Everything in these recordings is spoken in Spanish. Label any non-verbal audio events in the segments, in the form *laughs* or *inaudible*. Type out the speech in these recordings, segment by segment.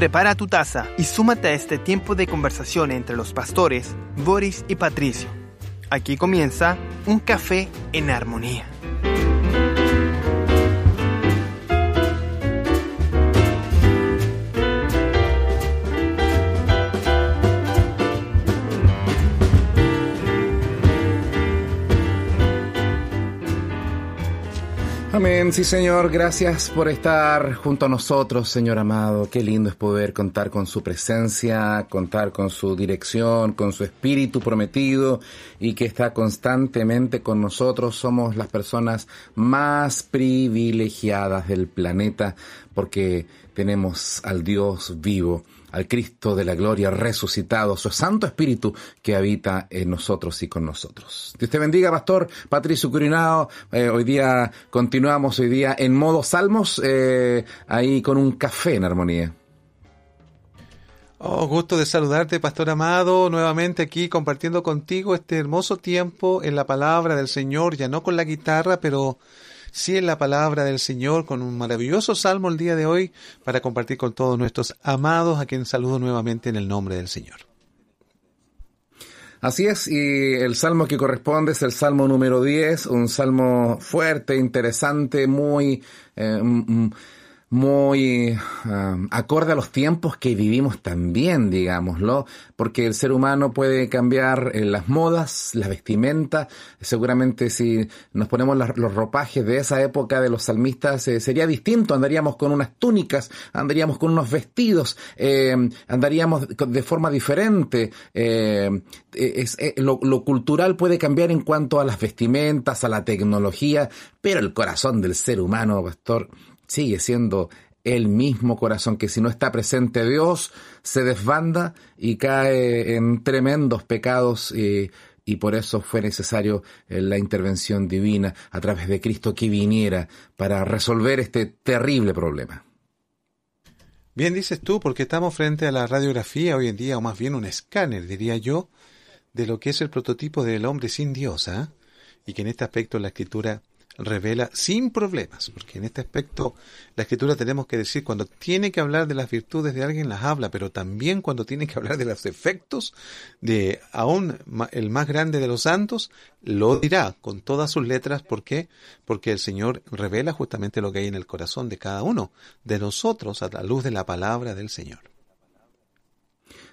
Prepara tu taza y súmate a este tiempo de conversación entre los pastores Boris y Patricio. Aquí comienza un café en armonía. Amén, sí Señor, gracias por estar junto a nosotros, Señor amado. Qué lindo es poder contar con su presencia, contar con su dirección, con su espíritu prometido y que está constantemente con nosotros. Somos las personas más privilegiadas del planeta porque tenemos al Dios vivo al Cristo de la gloria resucitado, su Santo Espíritu que habita en nosotros y con nosotros. Dios te bendiga, Pastor Patricio Curinao. Eh, hoy día continuamos, hoy día en modo salmos, eh, ahí con un café en armonía. Oh, gusto de saludarte, Pastor Amado, nuevamente aquí compartiendo contigo este hermoso tiempo en la palabra del Señor, ya no con la guitarra, pero sí en la palabra del Señor con un maravilloso salmo el día de hoy para compartir con todos nuestros amados a quien saludo nuevamente en el nombre del Señor. Así es, y el salmo que corresponde es el salmo número 10, un salmo fuerte, interesante, muy... Eh, muy um, acorde a los tiempos que vivimos también, digámoslo, porque el ser humano puede cambiar eh, las modas, las vestimentas, seguramente si nos ponemos los ropajes de esa época de los salmistas eh, sería distinto, andaríamos con unas túnicas, andaríamos con unos vestidos, eh, andaríamos de forma diferente. Es, lo, lo cultural puede cambiar en cuanto a las vestimentas, a la tecnología, pero el corazón del ser humano, pastor, sigue siendo el mismo corazón que si no está presente Dios, se desbanda y cae en tremendos pecados y, por eso fue necesario eh, la intervención divina a través de Cristo que viniera para resolver este terrible problema. Bien dices tú, porque estamos frente a la radiografía hoy en día, o más bien un escáner, diría yo, de lo que es el prototipo del hombre sin Dios, ¿ah? y que en este aspecto la escritura revela sin problemas, porque en este aspecto la escritura tenemos que decir, cuando tiene que hablar de las virtudes de alguien las habla, pero también cuando tiene que hablar de los efectos de aún el más grande de los santos, lo dirá con todas sus letras, ¿por qué? Porque el Señor revela justamente lo que hay en el corazón de cada uno de nosotros a la luz de la palabra del Señor.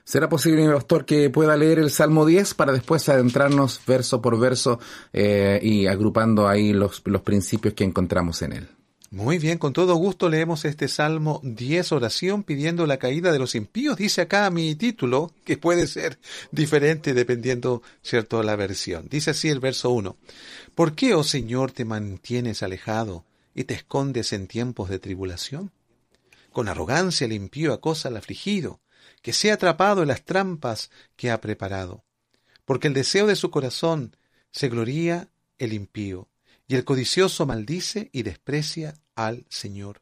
¿Será posible, pastor, que pueda leer el Salmo 10 para después adentrarnos verso por verso eh, y agrupando ahí los, los principios que encontramos en él? Muy bien, con todo gusto leemos este Salmo 10, oración pidiendo la caída de los impíos. Dice acá mi título, que puede ser diferente dependiendo, cierto, la versión. Dice así el verso 1. ¿Por qué, oh Señor, te mantienes alejado y te escondes en tiempos de tribulación? Con arrogancia el impío acosa al afligido que sea atrapado en las trampas que ha preparado. Porque el deseo de su corazón se gloría el impío, y el codicioso maldice y desprecia al Señor.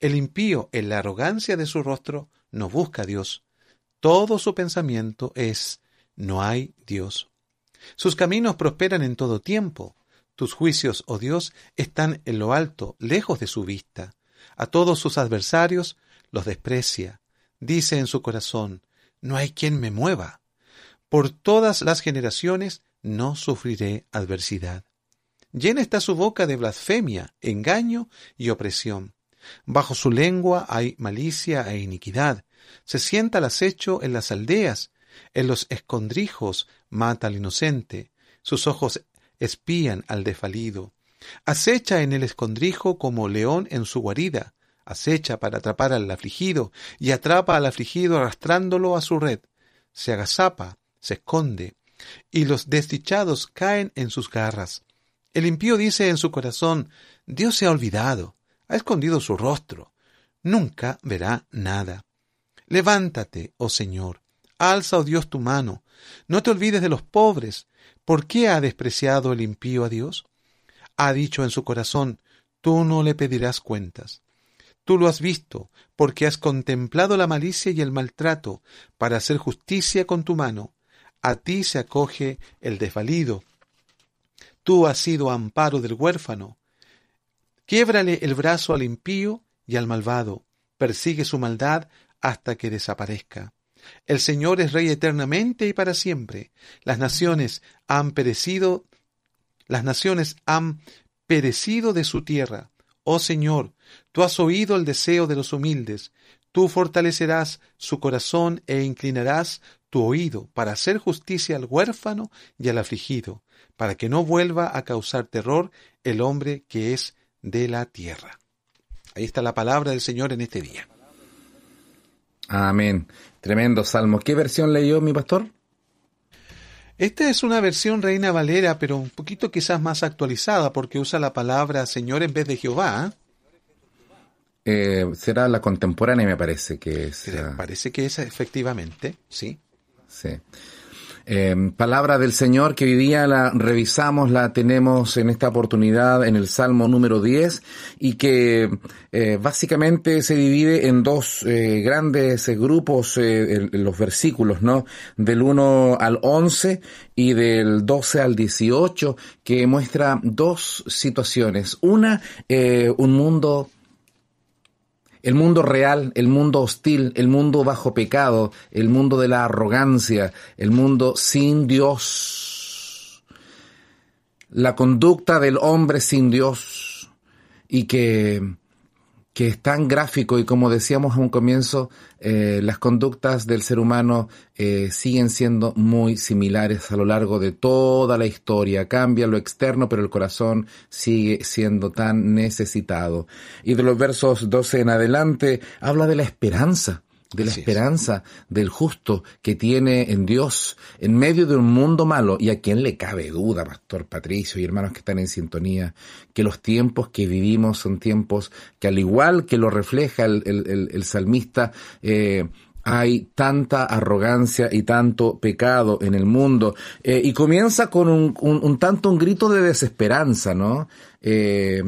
El impío, en la arrogancia de su rostro, no busca a Dios. Todo su pensamiento es no hay Dios. Sus caminos prosperan en todo tiempo. Tus juicios, oh Dios, están en lo alto, lejos de su vista. A todos sus adversarios los desprecia dice en su corazón, no hay quien me mueva. Por todas las generaciones no sufriré adversidad. Llena está su boca de blasfemia, engaño y opresión. Bajo su lengua hay malicia e iniquidad. Se sienta al acecho en las aldeas, en los escondrijos mata al inocente. Sus ojos espían al defalido. Acecha en el escondrijo como león en su guarida acecha para atrapar al afligido y atrapa al afligido arrastrándolo a su red. Se agazapa, se esconde, y los desdichados caen en sus garras. El impío dice en su corazón, Dios se ha olvidado, ha escondido su rostro, nunca verá nada. Levántate, oh Señor, alza, oh Dios, tu mano, no te olvides de los pobres. ¿Por qué ha despreciado el impío a Dios? Ha dicho en su corazón, tú no le pedirás cuentas. Tú lo has visto, porque has contemplado la malicia y el maltrato, para hacer justicia con tu mano. A ti se acoge el desvalido. Tú has sido amparo del huérfano. Quiebrale el brazo al impío y al malvado. Persigue su maldad hasta que desaparezca. El Señor es Rey eternamente y para siempre. Las naciones han perecido, las naciones han perecido de su tierra. Oh Señor, tú has oído el deseo de los humildes, tú fortalecerás su corazón e inclinarás tu oído para hacer justicia al huérfano y al afligido, para que no vuelva a causar terror el hombre que es de la tierra. Ahí está la palabra del Señor en este día. Amén. Tremendo salmo. ¿Qué versión leyó mi pastor? Esta es una versión Reina Valera, pero un poquito quizás más actualizada porque usa la palabra Señor en vez de Jehová. Eh, será la contemporánea, me parece que es. Parece que es efectivamente, sí. Sí. Eh, palabra del Señor que hoy día la revisamos, la tenemos en esta oportunidad en el Salmo número 10 y que eh, básicamente se divide en dos eh, grandes grupos, los versículos, ¿no? Del 1 al 11 y del 12 al 18 que muestra dos situaciones. Una, un mundo el mundo real, el mundo hostil, el mundo bajo pecado, el mundo de la arrogancia, el mundo sin Dios, la conducta del hombre sin Dios y que que es tan gráfico y como decíamos a un comienzo, eh, las conductas del ser humano eh, siguen siendo muy similares a lo largo de toda la historia. Cambia lo externo, pero el corazón sigue siendo tan necesitado. Y de los versos 12 en adelante habla de la esperanza de la esperanza del justo que tiene en Dios en medio de un mundo malo y a quien le cabe duda, Pastor Patricio y hermanos que están en sintonía, que los tiempos que vivimos son tiempos que al igual que lo refleja el, salmista, eh, hay tanta arrogancia y tanto pecado en el mundo. Eh, y comienza con un, un, tanto un grito de desesperanza, ¿no? Eh,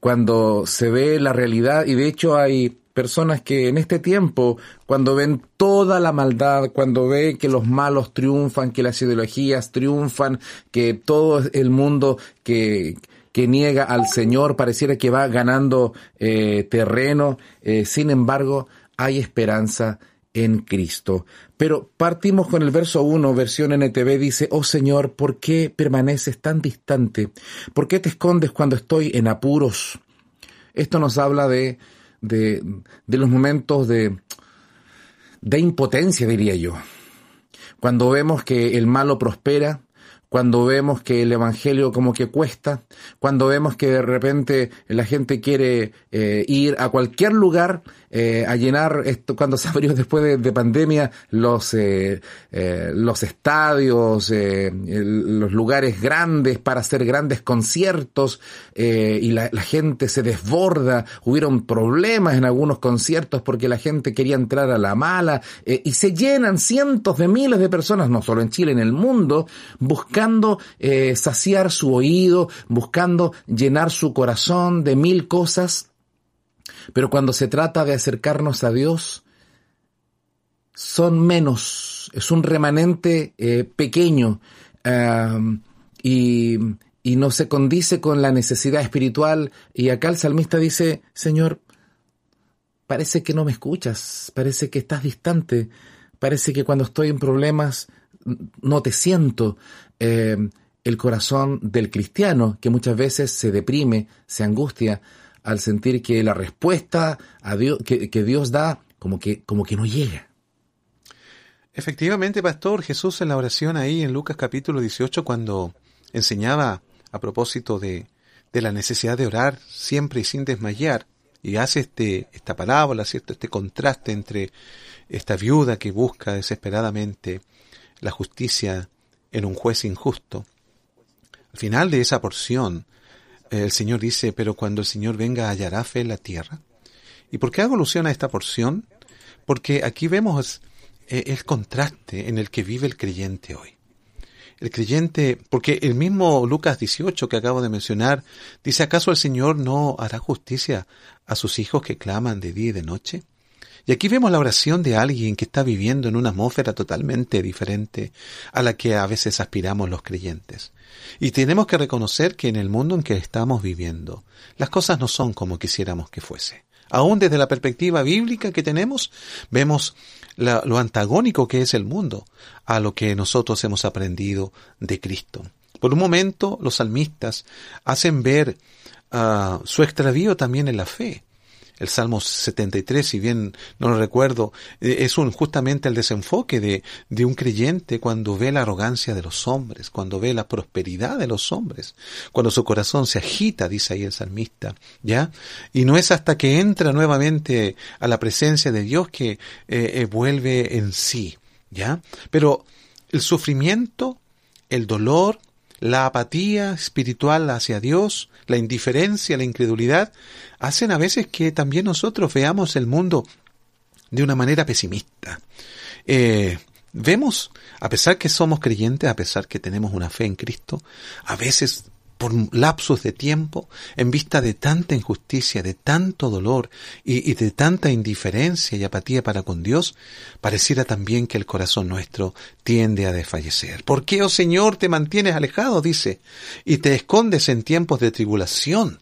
cuando se ve la realidad, y de hecho hay personas que en este tiempo, cuando ven toda la maldad, cuando ven que los malos triunfan, que las ideologías triunfan, que todo el mundo que, que niega al Señor pareciera que va ganando eh, terreno, eh, sin embargo, hay esperanza en Cristo. Pero partimos con el verso 1, versión NTV, dice, Oh Señor, ¿por qué permaneces tan distante? ¿Por qué te escondes cuando estoy en apuros? Esto nos habla de de, de los momentos de, de impotencia, diría yo. Cuando vemos que el malo prospera, cuando vemos que el Evangelio como que cuesta, cuando vemos que de repente la gente quiere eh, ir a cualquier lugar eh, a llenar esto cuando se abrió después de, pandemia los eh, eh, los estadios los lugares grandes para hacer grandes conciertos y la, la, gente se desborda. Hubieron problemas en algunos conciertos porque la gente quería entrar a la mala y se llenan cientos de miles de personas no solo en Chile en el mundo buscando saciar su oído buscando llenar su corazón de mil cosas pero cuando se trata de acercarnos a Dios, son menos, es un remanente eh, pequeño y, no se condice con la necesidad espiritual. Y acá el salmista dice, Señor, parece que no me escuchas, parece que estás distante, parece que cuando estoy en problemas no te siento. Eh, el corazón del cristiano, que muchas veces se deprime, se angustia, al sentir que la respuesta a Dios, que, Dios da como que, como que no llega. Efectivamente, pastor, Jesús en la oración ahí en Lucas capítulo 18, cuando enseñaba a propósito de, de la necesidad de orar siempre y sin desmayar, y hace este, esta parábola, ¿cierto? este contraste entre esta viuda que busca desesperadamente la justicia en un juez injusto. Al final de esa porción, el Señor dice, pero cuando el Señor venga hallará fe en la tierra. ¿Y por qué hago alusión a esta porción? Porque aquí vemos eh, el contraste en el que vive el creyente hoy. El creyente, porque el mismo Lucas 18 que acabo de mencionar, dice, ¿acaso el Señor no hará justicia a sus hijos que claman de día y de noche? Y aquí vemos la oración de alguien que está viviendo en una atmósfera totalmente diferente a la que a veces aspiramos los creyentes. Y tenemos que reconocer que en el mundo en que estamos viviendo, las cosas no son como quisiéramos que fuese. Aún desde la perspectiva bíblica que tenemos, vemos lo antagónico que es el mundo a lo que nosotros hemos aprendido de Cristo. Por un momento, los salmistas hacen ver ah, su extravío también en la fe el Salmo 73, si bien no lo recuerdo, eh, es un, justamente el desenfoque de, de un creyente cuando ve la arrogancia de los hombres, cuando ve la prosperidad de los hombres, cuando su corazón se agita, dice ahí el salmista, ¿ya? Y no es hasta que entra nuevamente a la presencia de Dios que eh, eh, vuelve en sí, ¿ya? Pero el sufrimiento, el dolor, la apatía espiritual hacia Dios, la indiferencia, la incredulidad, hacen a veces que también nosotros veamos el mundo de una manera pesimista. Eh, vemos, a pesar que somos creyentes, a pesar que tenemos una fe en Cristo, a veces por lapsos de tiempo, en vista de tanta injusticia, de tanto dolor y, de tanta indiferencia y apatía para con Dios, pareciera también que el corazón nuestro tiende a desfallecer. ¿Por qué, oh Señor, te mantienes alejado? dice, y te escondes en tiempos de tribulación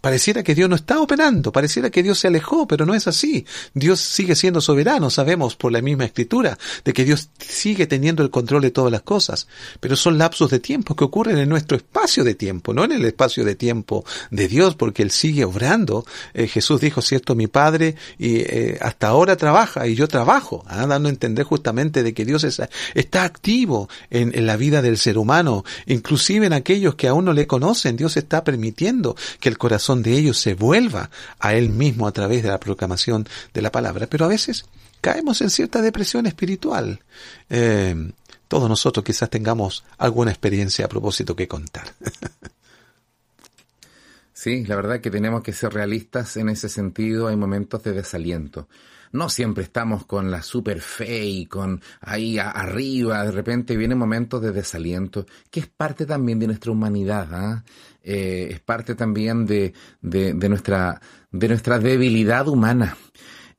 pareciera que Dios no está operando, pareciera que Dios se alejó, pero no es así. Dios sigue siendo soberano, sabemos por la misma escritura, de que Dios sigue teniendo el control de todas las cosas, pero son lapsos de tiempo que ocurren en nuestro espacio de tiempo, no en el espacio de tiempo de Dios, porque Él sigue obrando. Eh, Jesús dijo, cierto, mi Padre, y eh, hasta ahora trabaja y yo trabajo, ¿ah? dando a entender justamente de que Dios está activo en, en la vida del ser humano, inclusive en aquellos que aún no le conocen, Dios está permitiendo que el corazón de ellos se vuelva a Él mismo a través de la proclamación de la palabra. Pero a veces caemos en cierta depresión espiritual. Eh, todos nosotros quizás tengamos alguna experiencia a propósito que contar. *laughs* Sí, la verdad que tenemos que ser realistas en ese sentido. Hay momentos de desaliento no siempre estamos con la super fe y con ahí arriba, de repente vienen momentos de desaliento, que es parte también de nuestra humanidad, ¿ah? Eh, es parte también de, de, nuestra, de nuestra debilidad humana.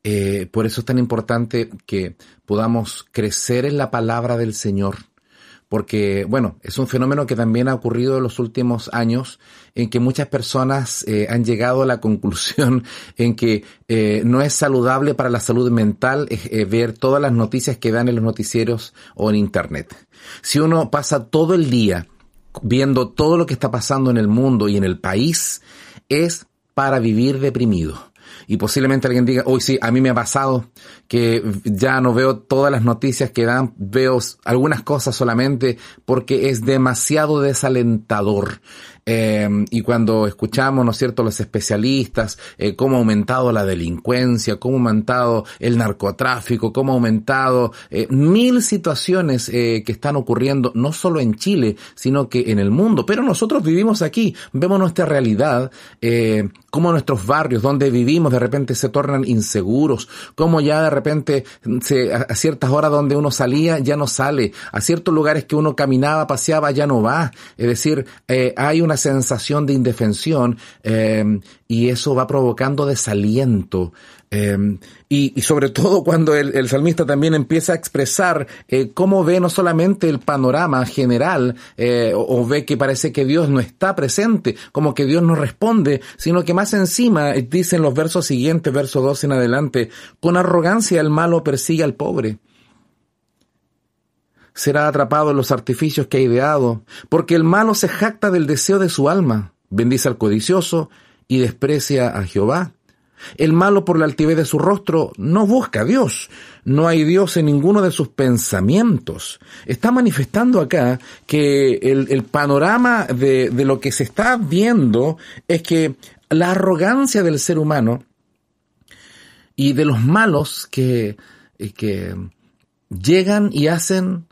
Eh, por eso es tan importante que podamos crecer en la palabra del Señor, porque, bueno, es un fenómeno que también ha ocurrido en los últimos años, en que muchas personas eh, han llegado a la conclusión *laughs* en que no es saludable para la salud mental ver todas las noticias que dan en los noticieros o en Internet. Si uno pasa todo el día viendo todo lo que está pasando en el mundo y en el país, es para vivir deprimido y posiblemente alguien diga, hoy sí, a mí me ha pasado que ya no veo todas las noticias que dan, veo algunas cosas solamente porque es demasiado desalentador. Eh, y cuando escuchamos, ¿no es cierto?, los especialistas, eh, cómo ha aumentado la delincuencia, cómo ha aumentado el narcotráfico, cómo ha aumentado eh, mil situaciones que están ocurriendo, no solo en Chile, sino que en el mundo. Pero nosotros vivimos aquí, vemos nuestra realidad, cómo nuestros barrios donde vivimos de repente se tornan inseguros, cómo ya de repente se, a ciertas horas donde uno salía ya no sale, a ciertos lugares que uno caminaba, paseaba, ya no va. Es decir, hay una sensación de indefensión eh, y eso va provocando desaliento. Eh, y, sobre todo cuando el, salmista también empieza a expresar eh, cómo ve no solamente el panorama general o, o, ve que parece que Dios no está presente, como que Dios no responde, sino que más encima dice en los versos siguientes, verso 2 en adelante, con arrogancia el malo persigue al pobre será atrapado en los artificios que ha ideado, porque el malo se jacta del deseo de su alma, bendice al codicioso y desprecia a Jehová. El malo por la altivez de su rostro no busca a Dios, no hay Dios en ninguno de sus pensamientos. Está manifestando acá que el, panorama de, lo que se está viendo es que la arrogancia del ser humano y de los malos que, que llegan y hacen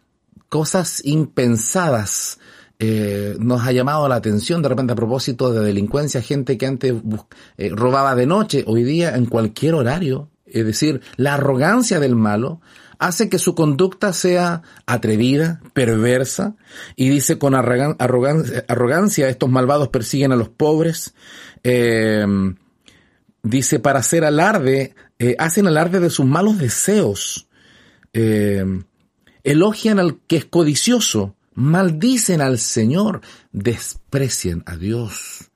cosas impensadas. Eh, nos ha llamado la atención de repente a propósito de delincuencia, gente que antes eh, robaba de noche, hoy día en cualquier horario. Es decir, la arrogancia del malo hace que su conducta sea atrevida, perversa, y dice con arrogancia, estos malvados persiguen a los pobres. Eh, dice, para hacer alarde, hacen alarde de sus malos deseos elogian al que es codicioso, maldicen al Señor, desprecian a Dios.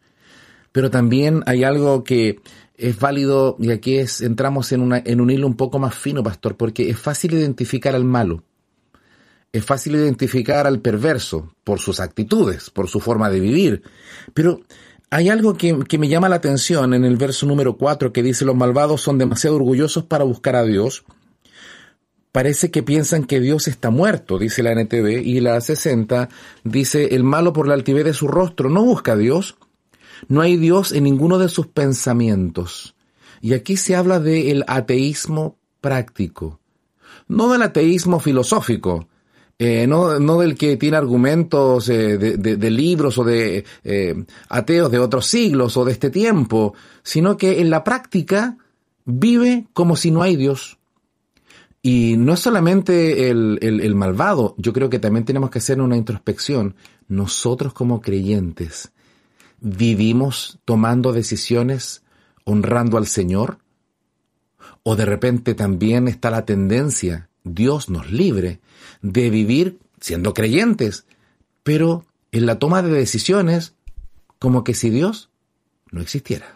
Pero también hay algo que es válido, y aquí es, entramos en, una, en un hilo un poco más fino, pastor, porque es fácil identificar al malo. Es fácil identificar al perverso por sus actitudes, por su forma de vivir. Pero hay algo que, que me llama la atención en el verso número 4 que dice los malvados son demasiado orgullosos para buscar a Dios. Parece que piensan que Dios está muerto, dice la NTV, y la 60 dice el malo por la altivez de su rostro no busca a Dios, no hay Dios en ninguno de sus pensamientos. Y aquí se habla del ateísmo práctico, no del ateísmo filosófico, eh, no, no, del que tiene argumentos eh, de, libros o de eh, ateos de otros siglos o de este tiempo, sino que en la práctica vive como si no hay Dios. Y no es solamente el, el malvado, yo creo que también tenemos que hacer una introspección. Nosotros como creyentes, vivimos tomando decisiones honrando al Señor? ¿O de repente también está la tendencia, Dios nos libre, de vivir siendo creyentes, pero en la toma de decisiones como que si Dios no existiera?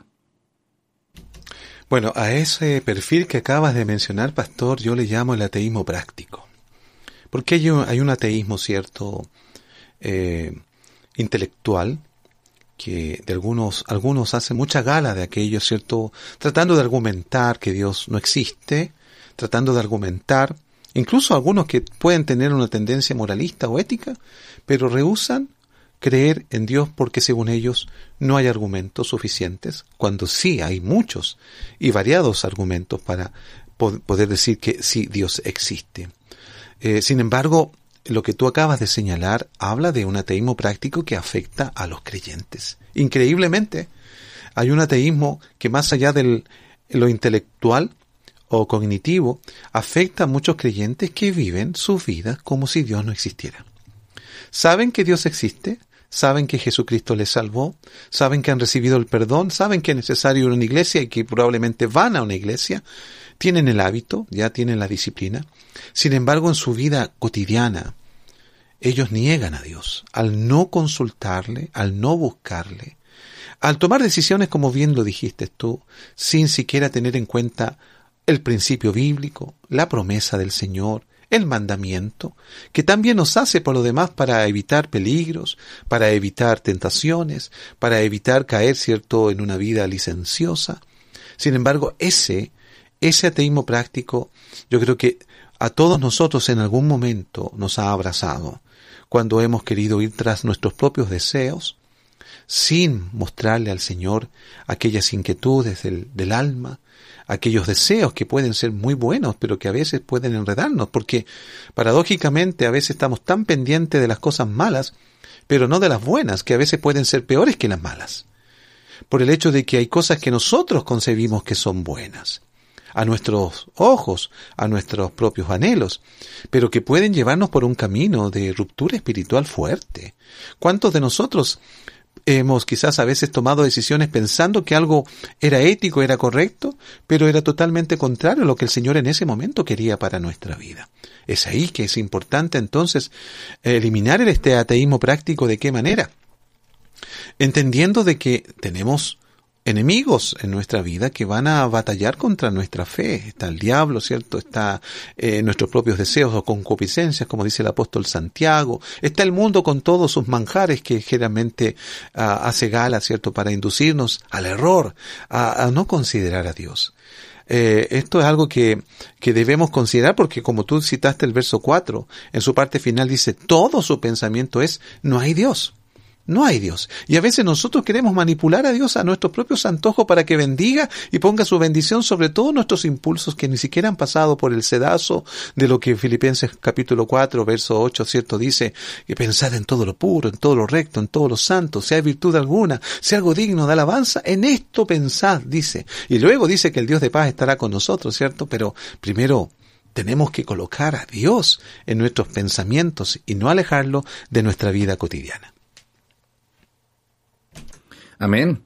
Bueno, a ese perfil que acabas de mencionar, pastor, yo le llamo el ateísmo práctico. Porque hay un, ateísmo, cierto, eh, intelectual, que de algunos, algunos hacen mucha gala de aquello, ¿cierto? Tratando de argumentar que Dios no existe, tratando de argumentar, incluso algunos que pueden tener una tendencia moralista o ética, pero rehusan creer en Dios porque según ellos no hay argumentos suficientes, cuando sí hay muchos y variados argumentos para poder decir que sí Dios existe. Eh, sin embargo, lo que tú acabas de señalar habla de un ateísmo práctico que afecta a los creyentes. Increíblemente, hay un ateísmo que más allá de lo intelectual o cognitivo, afecta a muchos creyentes que viven sus vidas como si Dios no existiera. Saben que Dios existe, saben que Jesucristo les salvó, saben que han recibido el perdón, saben que es necesario una iglesia y que probablemente van a una iglesia, tienen el hábito, ya tienen la disciplina. Sin embargo, en su vida cotidiana, ellos niegan a Dios al no consultarle, al no buscarle, al tomar decisiones como bien lo dijiste tú, sin siquiera tener en cuenta el principio bíblico, la promesa del Señor, el mandamiento, que también nos hace por lo demás para evitar peligros, para evitar tentaciones, para evitar caer, cierto, en una vida licenciosa. Sin embargo, ese, ese ateísmo práctico, yo creo que a todos nosotros en algún momento nos ha abrazado cuando hemos querido ir tras nuestros propios deseos, sin mostrarle al Señor aquellas inquietudes del, del, alma, aquellos deseos que pueden ser muy buenos, pero que a veces pueden enredarnos, porque paradójicamente a veces estamos tan pendientes de las cosas malas, pero no de las buenas, que a veces pueden ser peores que las malas, por el hecho de que hay cosas que nosotros concebimos que son buenas a nuestros ojos, a nuestros propios anhelos, pero que pueden llevarnos por un camino de ruptura espiritual fuerte. ¿Cuántos de nosotros hemos quizás a veces tomado decisiones pensando que algo era ético, era correcto, pero era totalmente contrario a lo que el Señor en ese momento quería para nuestra vida? Es ahí que es importante entonces eliminar el este ateísmo práctico de qué manera? Entendiendo de que tenemos enemigos en nuestra vida que van a batallar contra nuestra fe. Está el diablo, ¿cierto? Está eh, nuestros propios deseos o concupiscencias, como dice el apóstol Santiago. Está el mundo con todos sus manjares que generalmente ah, hace gala, ¿cierto? Para inducirnos al error, a, no considerar a Dios. Eh, esto es algo que, que debemos considerar porque como tú citaste el verso 4, en su parte final dice, todo su pensamiento es, no hay Dios. No hay Dios. Y a veces nosotros queremos manipular a Dios a nuestros propios antojos para que bendiga y ponga su bendición sobre todos nuestros impulsos que ni siquiera han pasado por el sedazo de lo que Filipenses capítulo 4, verso 8, cierto, dice, que pensad en todo lo puro, en todo lo recto, en todo lo santo, sea virtud alguna, sea algo digno de alabanza, en esto pensad, dice. Y luego dice que el Dios de paz estará con nosotros, ¿cierto? Pero primero tenemos que colocar a Dios en nuestros pensamientos y no alejarlo de nuestra vida cotidiana. Amén.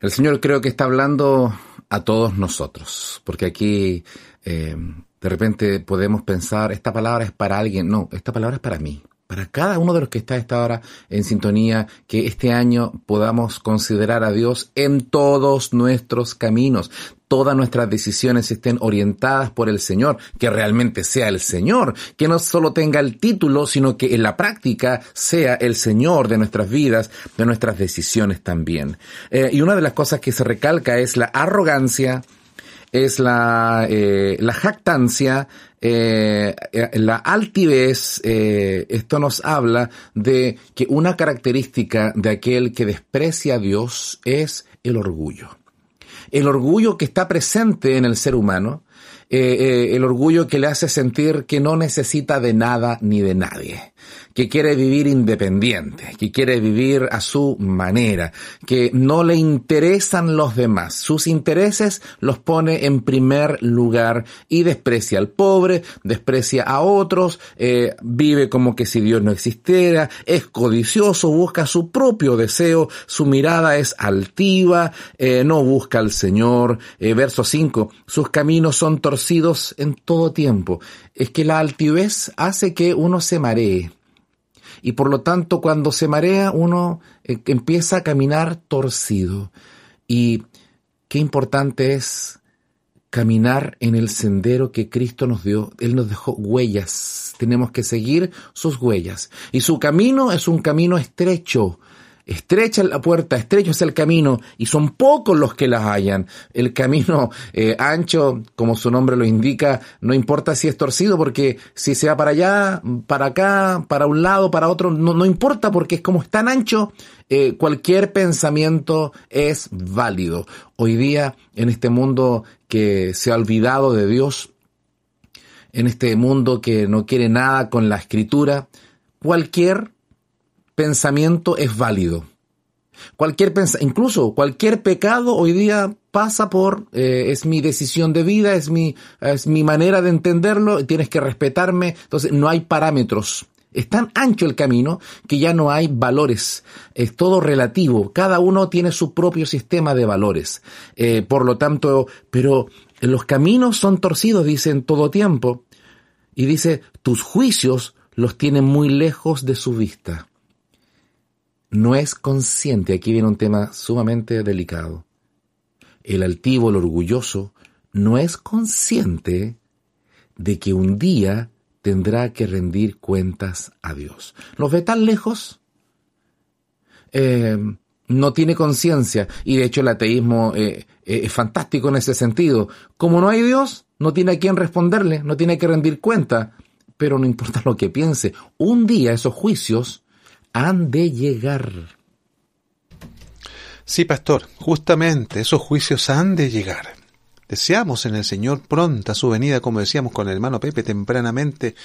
El Señor creo que está hablando a todos nosotros, porque aquí eh, de repente podemos pensar, esta palabra es para alguien. No, esta palabra es para mí. Para cada uno de los que está a esta hora en sintonía, que este año podamos considerar a Dios en todos nuestros caminos, todas nuestras decisiones estén orientadas por el Señor, que realmente sea el Señor, que no solo tenga el título, sino que en la práctica sea el Señor de nuestras vidas, de nuestras decisiones también. Eh, y una de las cosas que se recalca es la arrogancia, es la, eh, la jactancia, eh, la altivez, esto nos habla de que una característica de aquel que desprecia a Dios es el orgullo. El orgullo que está presente en el ser humano, eh, eh, el orgullo que le hace sentir que no necesita de nada ni de nadie que quiere vivir independiente, que quiere vivir a su manera, que no le interesan los demás, sus intereses los pone en primer lugar y desprecia al pobre, desprecia a otros, eh, vive como que si Dios no existiera, es codicioso, busca su propio deseo, su mirada es altiva, no busca al Señor. Verso 5, sus caminos son torcidos en todo tiempo. Es que la altivez hace que uno se maree y por lo tanto cuando se marea uno eh, empieza a caminar torcido. Y qué importante es caminar en el sendero que Cristo nos dio. Él nos dejó huellas. Tenemos que seguir sus huellas. Y su camino es un camino estrecho, Estrecha la puerta, estrecho es el camino, y son pocos los que las hallan. El camino *laughs* eh, ancho, como su nombre lo indica, no importa si es torcido, porque si se va para allá, para acá, para un lado, para otro, no, no importa, porque es como es tan ancho, eh, cualquier pensamiento es válido. Hoy día, en este mundo que se ha olvidado de Dios, en este mundo que no quiere nada con la escritura, cualquier pensamiento es válido. Cualquier incluso cualquier pecado hoy día pasa por eh, es mi decisión de vida, es mi es mi manera de entenderlo, tienes que respetarme, entonces no hay parámetros. Es tan ancho el camino que ya no hay valores, es todo relativo, cada uno tiene su propio sistema de valores. Eh, por lo tanto, pero los caminos son torcidos, dice en todo tiempo, y dice, tus juicios los tienen muy lejos de su vista no es consciente, aquí viene un tema sumamente delicado, el altivo, el orgulloso, no es consciente de que un día tendrá que rendir cuentas a Dios. ¿Los ve tan lejos? Eh, no tiene conciencia y de hecho el ateísmo eh, eh, es fantástico en ese sentido. Como no hay Dios, no tiene a quién responderle, no tiene que rendir cuenta, pero no importa lo que piense, un día esos juicios han de llegar. Sí, pastor, justamente esos juicios han de llegar. Deseamos en el Señor pronta su venida, como decíamos con el hermano Pepe tempranamente.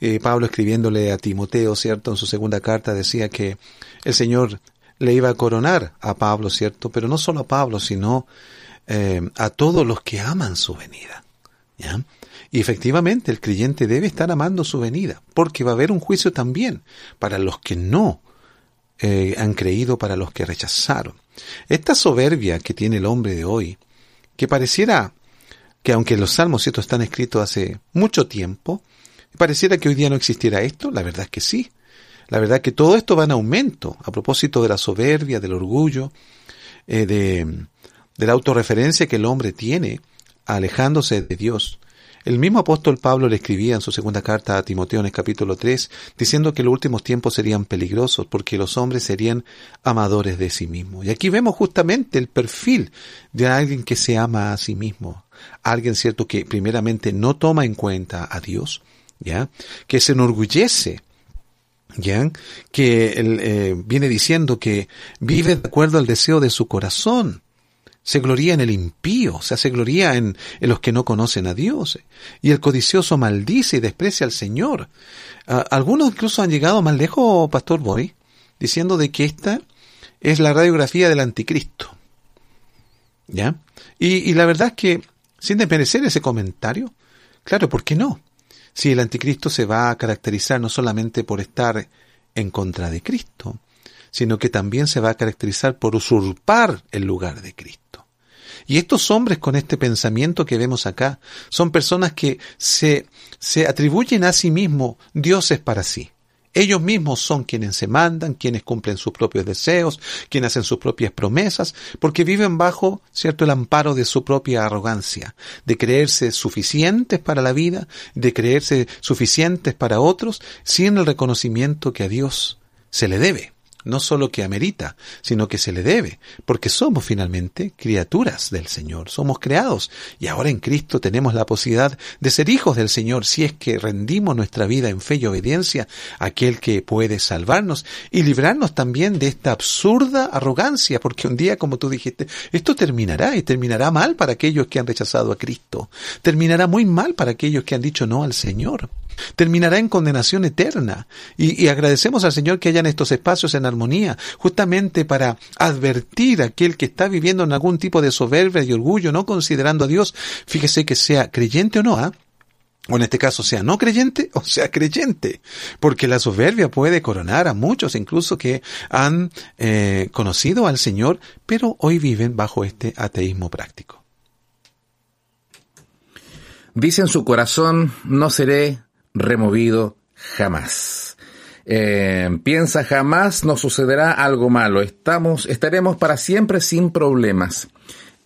Eh, Pablo escribiéndole a Timoteo, ¿cierto? En su segunda carta decía que el Señor le iba a coronar a Pablo, ¿cierto? Pero no solo a Pablo, sino eh, a todos los que aman su venida. ¿Ya? Y efectivamente el creyente debe estar amando su venida, porque va a haber un juicio también para los que no eh, han creído, para los que rechazaron. Esta soberbia que tiene el hombre de hoy, que pareciera que aunque los salmos están escritos hace mucho tiempo, pareciera que hoy día no existiera esto, la verdad es que sí. La verdad es que todo esto va en aumento a propósito de la soberbia, del orgullo, eh, de, de la autorreferencia que el hombre tiene alejándose de Dios. El mismo apóstol Pablo le escribía en su segunda carta a Timoteo en el capítulo 3, diciendo que los últimos tiempos serían peligrosos porque los hombres serían amadores de sí mismos. Y aquí vemos justamente el perfil de alguien que se ama a sí mismo. Alguien, cierto, que primeramente no toma en cuenta a Dios, ¿ya? Que se enorgullece ¿ya? que eh, viene diciendo que vive de acuerdo al deseo de su corazón, se gloría en el impío, o sea, se gloría en, los que no conocen a Dios. Y el codicioso maldice y desprecia al Señor. algunos incluso han llegado más lejos, Pastor Boy, diciendo de que esta es la radiografía del anticristo. ¿Ya? Y, y la verdad es que, sin desmerecer ese comentario, claro, ¿por qué no? Si el anticristo se va a caracterizar no solamente por estar en contra de Cristo, sino que también se va a caracterizar por usurpar el lugar de Cristo. Y estos hombres con este pensamiento que vemos acá son personas que se, se atribuyen a sí mismos dioses para sí. Ellos mismos son quienes se mandan, quienes cumplen sus propios deseos, quienes hacen sus propias promesas, porque viven bajo, cierto, el amparo de su propia arrogancia, de creerse suficientes para la vida, de creerse suficientes para otros, sin el reconocimiento que a Dios se le debe no solo que amerita, sino que se le debe, porque somos finalmente criaturas del Señor, somos creados y ahora en Cristo tenemos la posibilidad de ser hijos del Señor si es que rendimos nuestra vida en fe y obediencia a aquel que puede salvarnos y librarnos también de esta absurda arrogancia, porque un día, como tú dijiste, esto terminará y terminará mal para aquellos que han rechazado a Cristo, terminará muy mal para aquellos que han dicho no al Señor terminará en condenación eterna. Y, agradecemos al Señor que hayan estos espacios en armonía, justamente para advertir a aquel que está viviendo en algún tipo de soberbia y orgullo, no considerando a Dios, fíjese que sea creyente o no, ¿ah? o en este caso sea no creyente o sea creyente, porque la soberbia puede coronar a muchos incluso que han eh, conocido al Señor, pero hoy viven bajo este ateísmo práctico. Dice en su corazón, no seré removido jamás. Eh, piensa jamás nos sucederá algo malo. Estamos, estaremos para siempre sin problemas.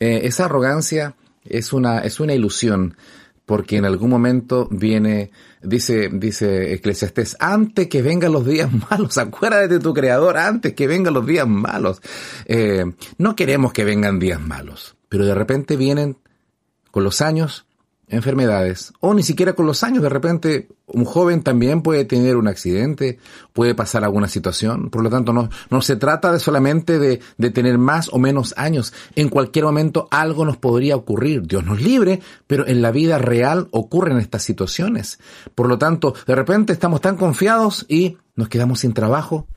Eh, esa arrogancia es una, es una ilusión, porque en algún momento viene, dice, dice Eclesiastés, antes que vengan los días *laughs* malos, acuérdate de tu creador, antes que vengan los días malos. Eh, no queremos que vengan días malos, pero de repente vienen con los años enfermedades o ni siquiera con los años. De repente un joven también puede tener un accidente, puede pasar alguna situación. Por lo tanto, no, no se trata de solamente de, de tener más o menos años. En cualquier momento algo nos podría ocurrir. Dios nos libre, pero en la vida real ocurren estas situaciones. Por lo tanto, de repente estamos tan confiados y nos quedamos sin trabajo.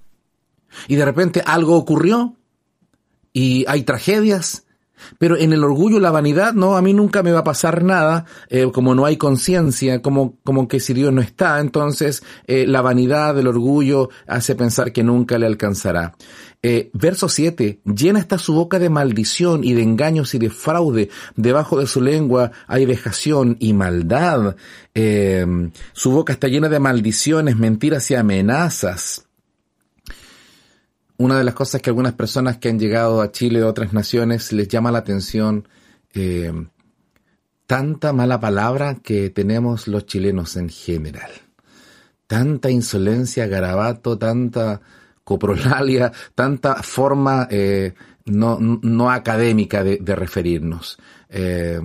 Y de repente algo ocurrió y hay tragedias pero en el orgullo, la vanidad, no, a mí nunca me va a pasar nada, eh, como no hay conciencia, como, como que si Dios no está, entonces eh, la vanidad, el orgullo hace pensar que nunca le alcanzará. Eh, verso 7, llena está su boca de maldición y de engaños y de fraude, debajo de su lengua hay vejación y maldad, su boca está llena de maldiciones, mentiras y amenazas. Una de las cosas que algunas personas que han llegado a Chile de otras naciones les llama la atención, eh, tanta mala palabra que tenemos los chilenos en general. Tanta insolencia, garabato, tanta coprolalia, *laughs* tanta forma eh, no, no, académica de, referirnos. Eh,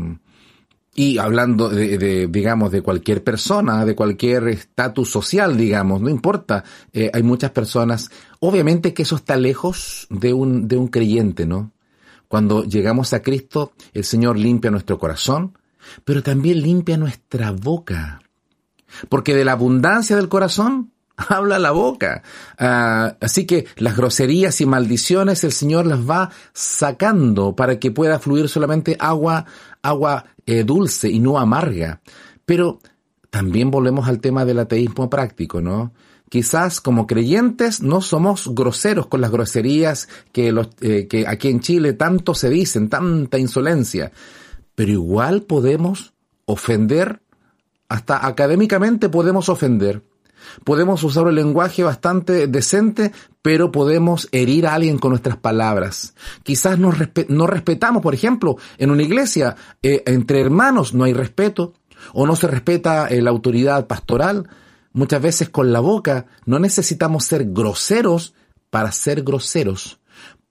y hablando de, digamos, de cualquier persona, de cualquier estatus social, digamos, no importa, eh, hay muchas personas, obviamente que eso está lejos de un, de un creyente, ¿no? Cuando llegamos a Cristo, el Señor limpia nuestro corazón, pero también limpia nuestra boca. Porque de la abundancia del corazón *laughs* habla la boca. Ah, así que las groserías y maldiciones el Señor las va sacando para que pueda fluir solamente agua, agua eh, dulce y no amarga. Pero también volvemos al tema del ateísmo práctico, ¿no? Quizás como creyentes no somos groseros con las groserías que, los, eh, que aquí en Chile tanto se dicen, tanta insolencia, pero igual podemos ofender, hasta académicamente podemos ofender. Podemos usar un lenguaje bastante decente, pero podemos herir a alguien con nuestras palabras. Quizás no, respetamos, por ejemplo, en una iglesia, eh, entre hermanos no hay respeto, o no se respeta eh, la autoridad pastoral. Muchas veces con la boca no necesitamos ser groseros para ser groseros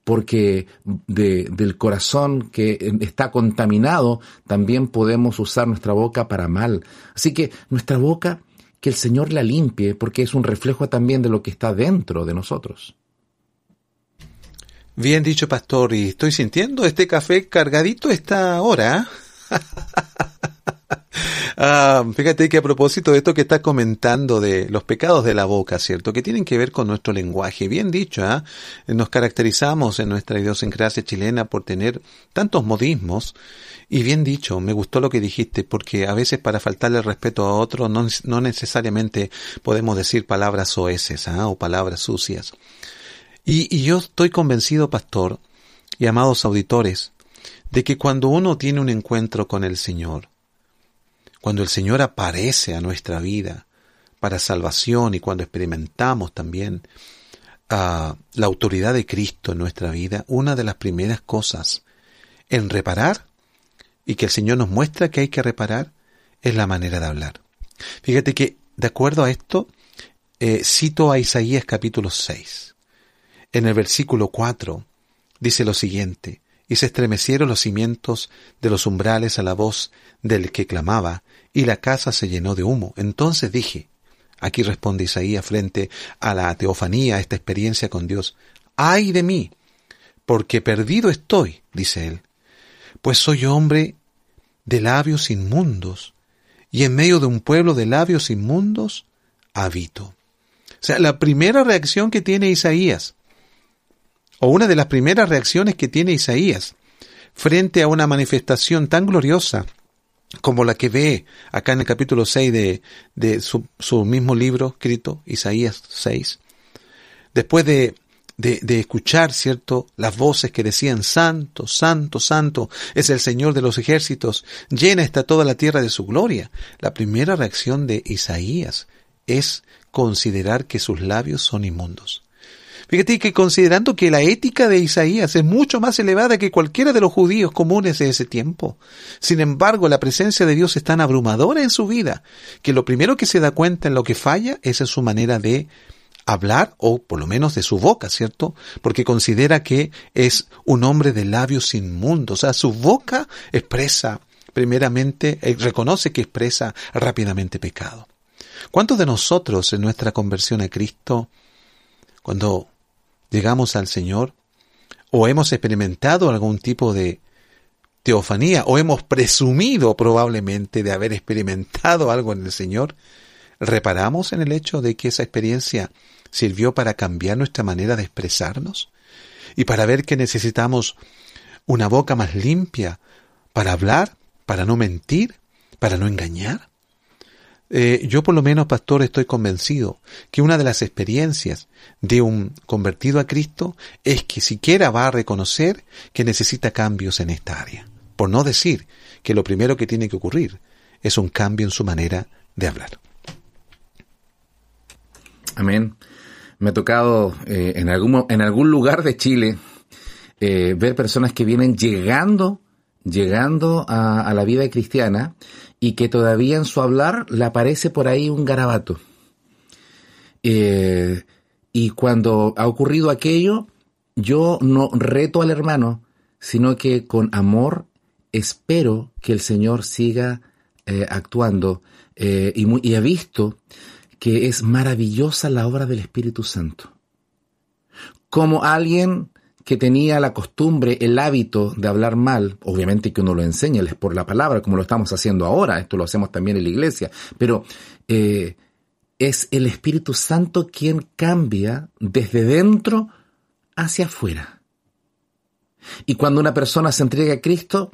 porque del corazón que está contaminado también podemos usar nuestra boca para mal. Así que nuestra boca que el Señor la limpie, porque es un reflejo también de lo que está dentro de nosotros. Bien dicho, pastor, y estoy sintiendo este café cargadito esta hora. *laughs* ah, fíjate que a propósito de esto que está comentando de los pecados de la boca, ¿cierto? Que tienen que ver con nuestro lenguaje. Bien dicho, ¿ah? Nos caracterizamos en nuestra idiosincrasia chilena por tener tantos modismos y bien dicho, me gustó lo que dijiste, porque a veces para faltarle respeto a otro no, necesariamente podemos decir palabras soeces ¿ah? o palabras sucias. Y, y yo estoy convencido, pastor, y amados auditores, de que cuando uno tiene un encuentro con el Señor, cuando el Señor aparece a nuestra vida, para salvación y cuando experimentamos también uh, la autoridad de Cristo en nuestra vida, una de las primeras cosas en reparar y que el Señor nos muestra que hay que reparar es la manera de hablar. Fíjate que, de acuerdo a esto, eh, cito a Isaías capítulo 6. En el versículo 4 dice lo siguiente, y se estremecieron los cimientos de los umbrales a la voz del que clamaba, y la casa se llenó de humo. Entonces dije, aquí responde Isaías frente a la teofanía, a esta experiencia con Dios, ay de mí, porque perdido estoy, dice él, pues soy hombre de labios inmundos, y en medio de un pueblo de labios inmundos habito. O sea, la primera reacción que tiene Isaías, o una de las primeras reacciones que tiene Isaías, frente a una manifestación tan gloriosa como la que ve acá en el capítulo 6 de, de su, su mismo libro escrito, Isaías 6, después de de, escuchar, ¿cierto?, las voces que decían, Santo, Santo, Santo, es el Señor de los ejércitos, llena está toda la tierra de su gloria. La primera reacción de Isaías es considerar que sus labios son inmundos. Fíjate que considerando que la ética de Isaías es mucho más elevada que cualquiera de los judíos comunes de ese tiempo. Sin embargo, la presencia de Dios es tan abrumadora en su vida que lo primero que se da cuenta en lo que falla es en su manera de hablar, o por lo menos de su boca, ¿cierto? Porque considera que es un hombre de labios inmundos. O sea, su boca expresa, primeramente, eh, reconoce que expresa rápidamente pecado. ¿Cuántos de nosotros en nuestra conversión a Cristo, cuando llegamos al Señor, o hemos experimentado algún tipo de teofanía, o hemos presumido probablemente de haber experimentado algo en el Señor, reparamos en el hecho de que esa experiencia sirvió para cambiar nuestra manera de expresarnos y para ver que necesitamos una boca más limpia para hablar, para no mentir, para no engañar. Eh, yo por lo menos, pastor, estoy convencido que una de las experiencias de un convertido a Cristo es que siquiera va a reconocer que necesita cambios en esta área. Por no decir que lo primero que tiene que ocurrir es un cambio en su manera de hablar. Amén me ha tocado eh, en, algún, en algún lugar de Chile eh, ver personas que vienen llegando, llegando a, la vida cristiana y que todavía en su hablar le aparece por ahí un garabato. Eh, y cuando ha ocurrido aquello, yo no reto al hermano, sino que con amor espero que el Señor siga actuando. y, y he visto que es maravillosa la obra del Espíritu Santo. Como alguien que tenía la costumbre, el hábito de hablar mal, obviamente que uno lo enseña, es por la palabra, como lo estamos haciendo ahora, esto lo hacemos también en la iglesia, pero eh, es el Espíritu Santo quien cambia desde dentro hacia afuera. Y cuando una persona se entrega a Cristo,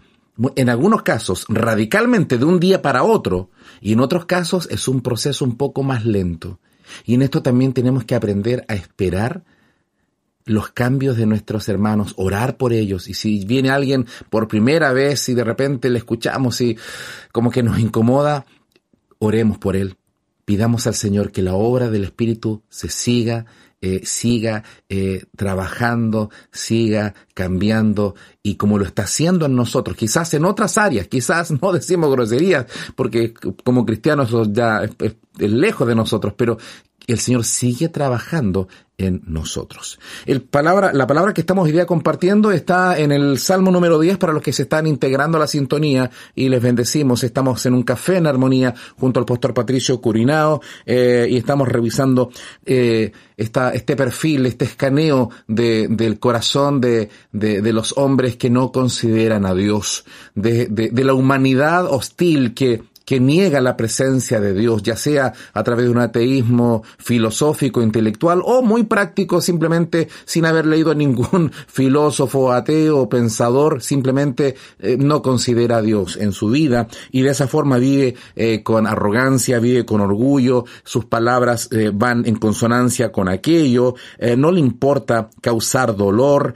en algunos casos radicalmente de un día para otro y en otros casos es un proceso un poco más lento. Y en esto también tenemos que aprender a esperar los cambios de nuestros hermanos, orar por ellos. Y si viene alguien por primera vez y de repente le escuchamos y como que nos incomoda, oremos por él. Pidamos al Señor que la obra del Espíritu se siga eh, siga eh, trabajando, siga cambiando y como lo está haciendo en nosotros, quizás en otras áreas, quizás *laughs* no decimos groserías porque como cristianos ya es lejos de nosotros, pero el Señor sigue trabajando en nosotros. El palabra, la palabra que estamos hoy día compartiendo está en el Salmo número 10 para los que se están integrando a la sintonía y les bendecimos. Estamos en un café en armonía junto al pastor Patricio Curinao eh, y estamos revisando eh, esta, este perfil, este escaneo de, del corazón de, de, de, los hombres que no consideran a Dios, de, de la humanidad hostil que que niega la presencia de Dios, ya sea a través de un ateísmo filosófico, intelectual o muy práctico, simplemente sin haber leído a ningún *laughs* filósofo ateo o pensador, simplemente eh, no considera a Dios en su vida y de esa forma vive eh, con arrogancia, vive con orgullo, sus palabras eh, van en consonancia con aquello, no le importa causar dolor,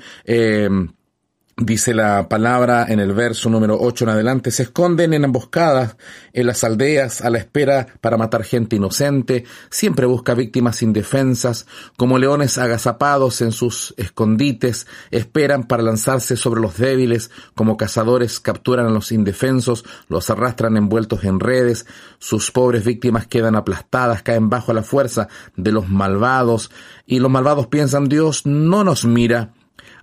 Dice la palabra en el verso número 8 en adelante, se esconden en emboscadas en las aldeas a la espera para matar gente inocente, siempre busca víctimas indefensas, como leones agazapados en sus escondites, esperan para lanzarse sobre los débiles, como cazadores capturan a los indefensos, los arrastran envueltos en redes, sus pobres víctimas quedan aplastadas, caen bajo la fuerza de los malvados, y los malvados piensan Dios no nos mira,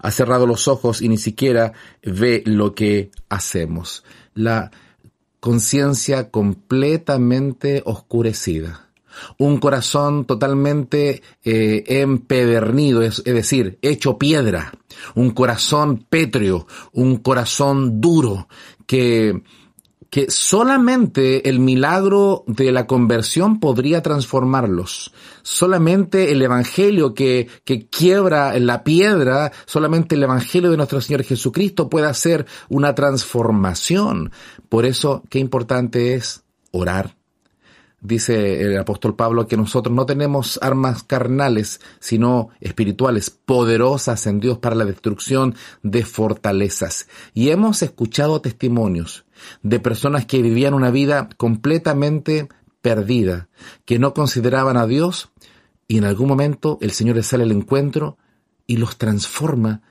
ha cerrado los ojos y ni siquiera ve lo que hacemos. La conciencia completamente oscurecida. Un corazón totalmente eh, empedernido, es, es decir, hecho piedra. Un corazón pétreo, un corazón duro que que solamente el milagro de la conversión podría transformarlos. Solamente el Evangelio que, que quiebra la piedra, solamente el Evangelio de nuestro Señor Jesucristo puede hacer una transformación. Por eso, qué importante es orar. Dice el apóstol Pablo que nosotros no tenemos armas carnales, sino espirituales, poderosas en Dios para la destrucción de fortalezas. Y hemos escuchado testimonios de personas que vivían una vida completamente perdida, que no consideraban a Dios y en algún momento el Señor les sale al encuentro y los transforma.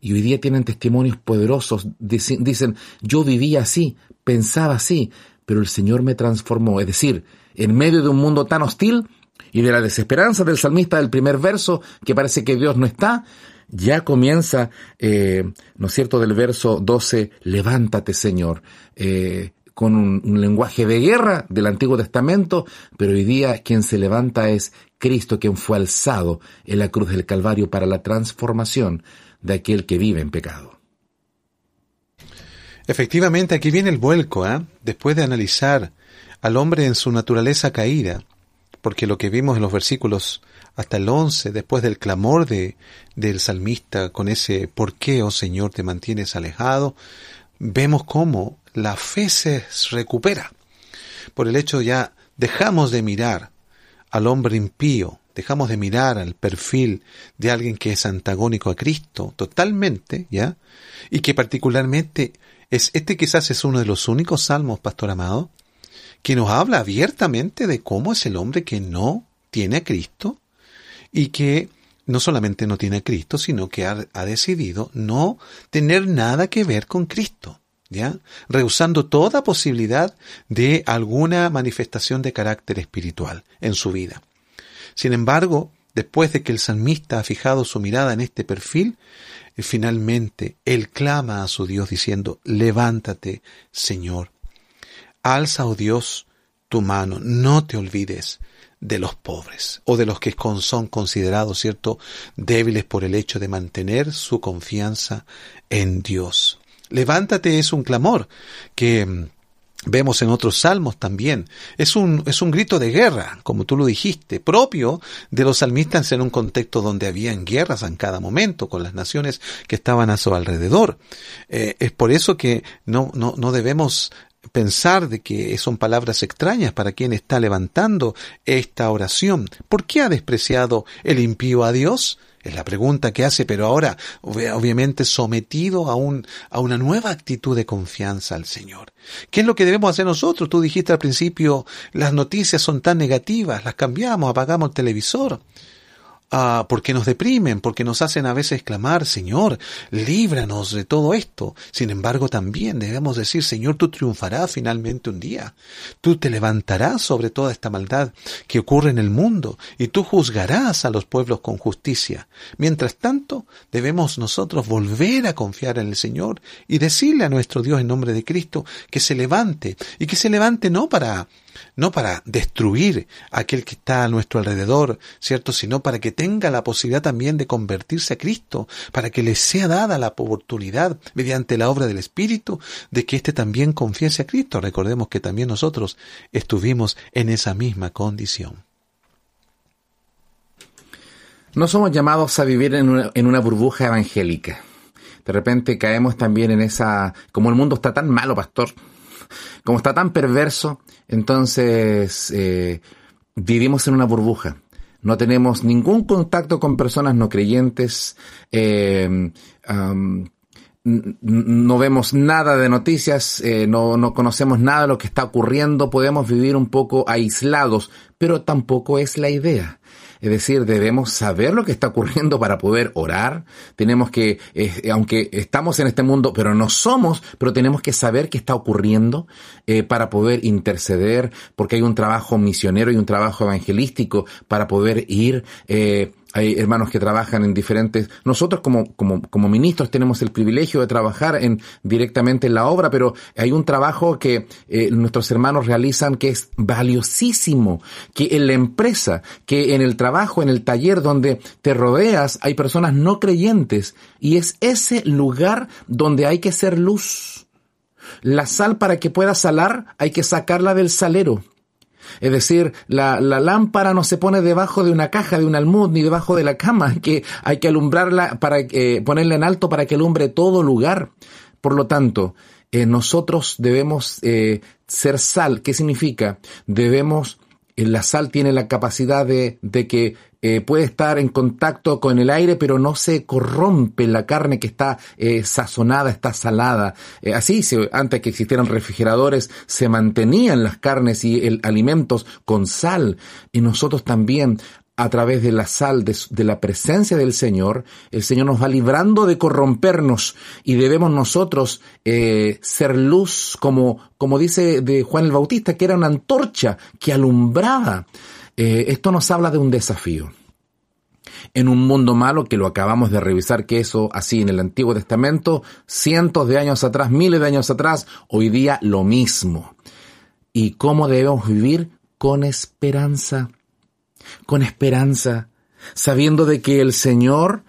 Y hoy día tienen testimonios poderosos. Dicen, yo vivía así, pensaba así, pero el Señor me transformó. Es decir, en medio de un mundo tan hostil y de la desesperanza del salmista del primer verso, que parece que Dios no está, ya comienza, eh, ¿no es cierto?, del verso 12, levántate Señor, eh, con un, un, lenguaje de guerra del Antiguo Testamento, pero hoy día quien se levanta es Cristo, quien fue alzado en la cruz del Calvario para la transformación de aquel que vive en pecado. Efectivamente, aquí viene el vuelco, ¿eh? después de analizar al hombre en su naturaleza caída, porque lo que vimos en los versículos hasta el 11, después del clamor de, del salmista con ese ¿por qué, oh Señor, te mantienes alejado? Vemos cómo la fe se recupera. Por el hecho ya dejamos de mirar al hombre impío, dejamos de mirar al perfil de alguien que es antagónico a Cristo totalmente, ¿ya? Y que particularmente es este quizás es uno de los únicos salmos, pastor amado, que nos habla abiertamente de cómo es el hombre que no tiene a Cristo y que no solamente no tiene a Cristo, sino que ha, decidido no tener nada que ver con Cristo. ¿Ya? rehusando toda posibilidad de alguna manifestación de carácter espiritual en su vida. Sin embargo, después de que el salmista ha fijado su mirada en este perfil, eh, finalmente él clama a su Dios diciendo, levántate, Señor, alza, oh Dios, tu mano, no te olvides de los pobres o de los que son considerados, ¿cierto?, débiles por el hecho de mantener su confianza en Dios. Levántate es un clamor que mm, Vemos en otros salmos también. Es un, es un grito de guerra, como tú lo dijiste, propio de los salmistas en un contexto donde habían guerras en cada momento con las naciones que estaban a su alrededor. Eh, es por eso que no, no, no debemos pensar de que son palabras extrañas para quien está levantando esta oración. ¿Por qué ha despreciado el impío a Dios? Es la pregunta que hace, pero ahora obviamente sometido a, a una nueva actitud de confianza al Señor. ¿Qué es lo que debemos hacer nosotros? Tú dijiste al principio, las noticias son tan negativas, las cambiamos, apagamos el televisor. Ah, porque nos deprimen, porque nos hacen a veces clamar, Señor, líbranos de todo esto. Sin embargo, también debemos decir, Señor, tú triunfarás finalmente un día. Tú te levantarás sobre toda esta maldad que ocurre en el mundo y tú juzgarás a los pueblos con justicia. Mientras tanto, debemos nosotros volver a confiar en el Señor y decirle a nuestro Dios en nombre de Cristo que se levante y que se levante no para no para destruir a aquel que está a nuestro alrededor, ¿cierto? Sino para que tenga la posibilidad también de convertirse a Cristo, para que le sea dada la oportunidad, mediante la obra del Espíritu, de que éste también confiese a Cristo. Recordemos que también nosotros estuvimos en esa misma condición. No somos llamados a vivir en una, en una burbuja evangélica. De repente caemos también en esa, como el mundo está tan malo, pastor, como está tan perverso, entonces eh, vivimos en una burbuja. No tenemos ningún contacto con personas no creyentes. Eh, no vemos nada de noticias, eh, no, no conocemos nada de lo que está ocurriendo, podemos vivir un poco aislados, pero tampoco es la idea. Es decir, debemos saber lo que está ocurriendo para poder orar. Tenemos que, aunque estamos en este mundo, pero no somos, pero tenemos que saber qué está ocurriendo eh, para poder interceder, porque hay un trabajo misionero y un trabajo evangelístico para poder ir eh, hay hermanos que trabajan en diferentes. Nosotros como, como, como ministros tenemos el privilegio de trabajar en, directamente en la obra, pero hay un trabajo que eh, nuestros hermanos realizan que es valiosísimo, que en la empresa, que en el trabajo, en el taller donde te rodeas, hay personas no creyentes y es ese lugar donde hay que ser luz. La sal para que pueda salar hay que sacarla del salero. Es decir, la, lámpara no se pone debajo de una caja, de un almud, ni debajo de la cama, que hay que alumbrarla para eh, ponerla en alto para que alumbre todo lugar. Por lo tanto, eh, nosotros debemos eh, ser sal. ¿Qué significa? Debemos la sal tiene la capacidad de, de que eh, puede estar en contacto con el aire, pero no se corrompe la carne que está eh, sazonada, está salada. Eh, así, antes que existieran refrigeradores, se mantenían las carnes y el, alimentos con sal. Y nosotros también a través de la sal, de, la presencia del Señor, el Señor nos va librando de corrompernos y debemos nosotros ser luz, como, como dice de Juan el Bautista, que era una antorcha que alumbraba. Eh, esto nos habla de un desafío. En un mundo malo, que lo acabamos de revisar, que eso así en el Antiguo Testamento, cientos de años atrás, miles de años atrás, hoy día lo mismo. ¿Y cómo debemos vivir? Con esperanza con esperanza, sabiendo de que el Señor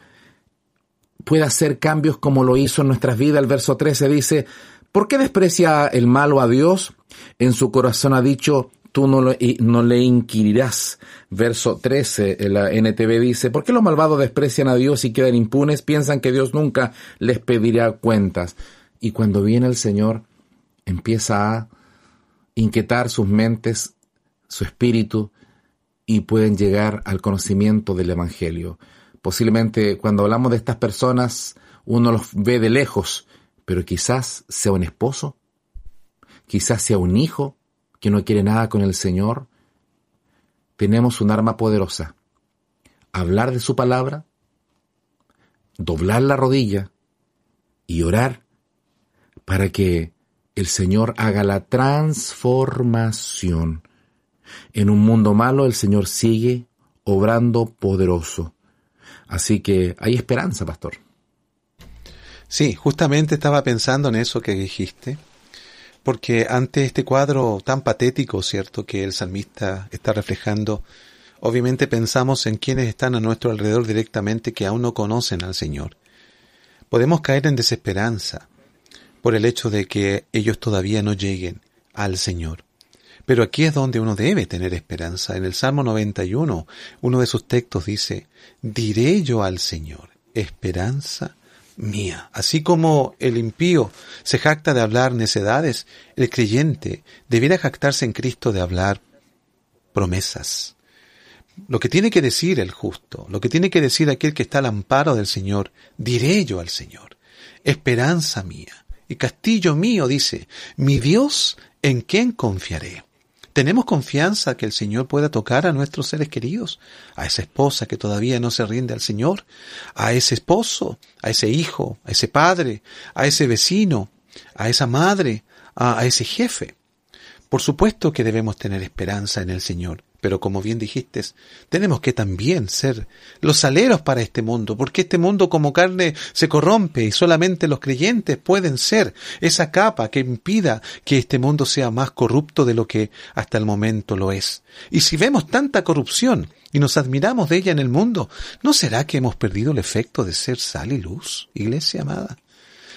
puede hacer cambios como lo hizo en nuestras vidas. El verso 13 dice, ¿por qué desprecia el malo a Dios? En su corazón ha dicho, tú no, no le inquirirás. Verso 13, la NTV dice, ¿por qué los malvados desprecian a Dios y quedan impunes? Piensan que Dios nunca les pedirá cuentas. Y cuando viene el Señor, empieza a inquietar sus mentes, su espíritu, y pueden llegar al conocimiento del Evangelio. Posiblemente cuando hablamos de estas personas uno los ve de lejos, pero quizás sea un esposo, quizás sea un hijo que no quiere nada con el Señor. Tenemos un arma poderosa. Hablar de su palabra, doblar la rodilla y orar para que el Señor haga la transformación en un mundo malo el Señor sigue obrando poderoso. Así que hay esperanza, pastor. Sí, justamente estaba pensando en eso que dijiste, porque ante este cuadro tan patético, ¿cierto?, que el salmista está reflejando, obviamente pensamos en quienes están a nuestro alrededor directamente que aún no conocen al Señor. Podemos caer en desesperanza por el hecho de que ellos todavía no lleguen al Señor. Pero aquí es donde uno debe tener esperanza. En el Salmo 91, uno de sus textos dice, diré yo al Señor, esperanza mía. Así como el impío se jacta de hablar necedades, el creyente debiera jactarse en Cristo de hablar promesas. Lo que tiene que decir el justo, lo que tiene que decir aquel que está al amparo del Señor, diré yo al Señor, esperanza mía y castillo mío, dice, mi Dios en quién confiaré. ¿Tenemos confianza que el Señor pueda tocar a nuestros seres queridos? A esa esposa que todavía no se rinde al Señor, a ese esposo, a ese hijo, a ese padre, a ese vecino, a esa madre, a, ese jefe. Por supuesto que debemos tener esperanza en el Señor, pero como bien dijiste, tenemos que también ser los saleros para este mundo, porque este mundo como carne se corrompe y solamente los creyentes pueden ser esa capa que impida que este mundo sea más corrupto de lo que hasta el momento lo es. Y si vemos tanta corrupción y nos admiramos de ella en el mundo, ¿no será que hemos perdido el efecto de ser sal y luz, iglesia amada?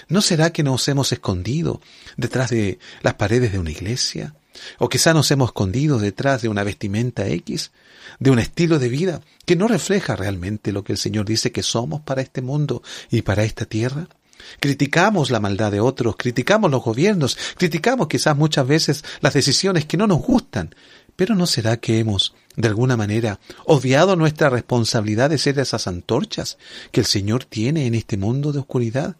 ¿No será que nos hemos escondido detrás de las paredes de una iglesia? O quizá nos hemos escondido detrás de una vestimenta X, de un estilo de vida que no refleja realmente lo que el Señor dice que somos para este mundo y para esta tierra. Criticamos la maldad de otros, criticamos los gobiernos, criticamos quizás muchas veces las decisiones que no nos gustan, Pero ¿no será que hemos, de alguna manera, obviado nuestra responsabilidad de ser esas antorchas que el Señor tiene en este mundo de oscuridad?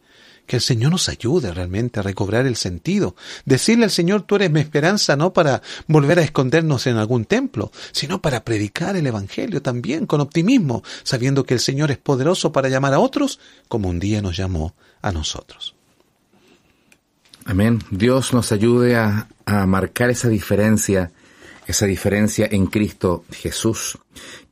Que el Señor nos ayude realmente a recobrar el sentido. Decirle al Señor, tú eres mi esperanza, no para volver a escondernos en algún templo, sino para predicar el Evangelio también con optimismo, sabiendo que el Señor es poderoso para llamar a otros como un día nos llamó a nosotros. Amén. Dios nos ayude a, a marcar esa diferencia, esa diferencia en Cristo Jesús,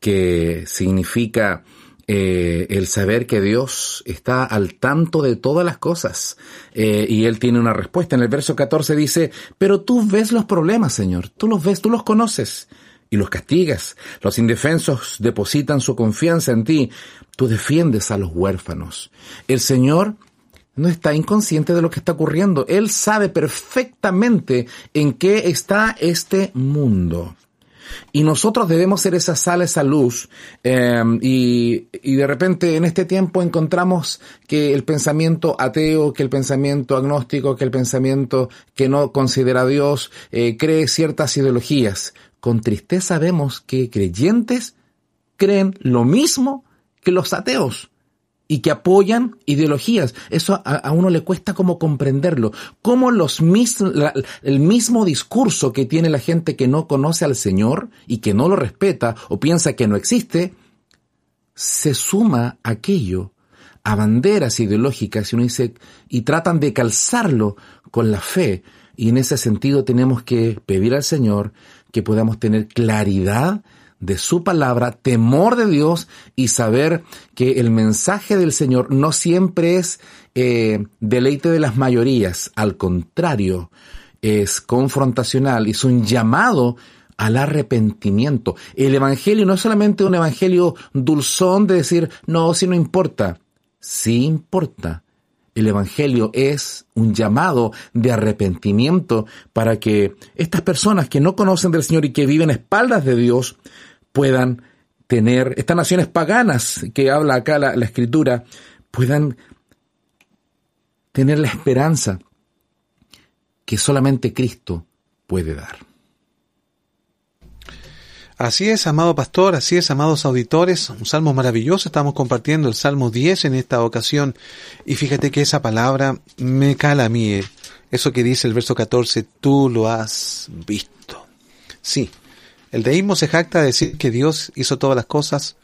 que significa eh, el saber que Dios está al tanto de todas las cosas. Eh, y Él tiene una respuesta. En el verso 14 dice, pero tú ves los problemas, Señor. Tú los ves, tú los conoces y los castigas. Los indefensos depositan su confianza en ti. Tú defiendes a los huérfanos. El Señor no está inconsciente de lo que está ocurriendo. Él sabe perfectamente en qué está este mundo. Y nosotros debemos ser esa sal, esa luz. Em, y, y, de repente en este tiempo encontramos que el pensamiento ateo, que el pensamiento agnóstico, que el pensamiento que no considera a Dios, eh, cree ciertas ideologías. Con tristeza vemos que creyentes creen lo mismo que los ateos y que apoyan ideologías. Eso a, uno le cuesta como comprenderlo. Cómo los el mismo discurso que tiene la gente que no conoce al Señor y que no lo respeta o piensa que no existe, se suma aquello a banderas ideológicas y uno dice, y tratan de calzarlo con la fe. Y en ese sentido tenemos que pedir al Señor que podamos tener claridad de su palabra, temor de Dios y saber que el mensaje del Señor no siempre es eh, deleite de las mayorías, al contrario, es confrontacional, es un llamado al arrepentimiento. El Evangelio no es solamente un Evangelio dulzón de decir, no, si no importa, sí importa. El Evangelio es un llamado de arrepentimiento para que estas personas que no conocen del Señor y que viven a espaldas de Dios puedan tener, estas naciones paganas que habla acá la, escritura, puedan tener la esperanza que solamente Cristo puede dar. Así es, amado pastor, así es, amados auditores, un salmo maravilloso, estamos compartiendo el Salmo 10 en esta ocasión y fíjate que esa palabra me cala a mí, eh. eso que dice el verso 14, tú lo has visto. Sí, el deísmo se jacta de decir que Dios hizo todas las cosas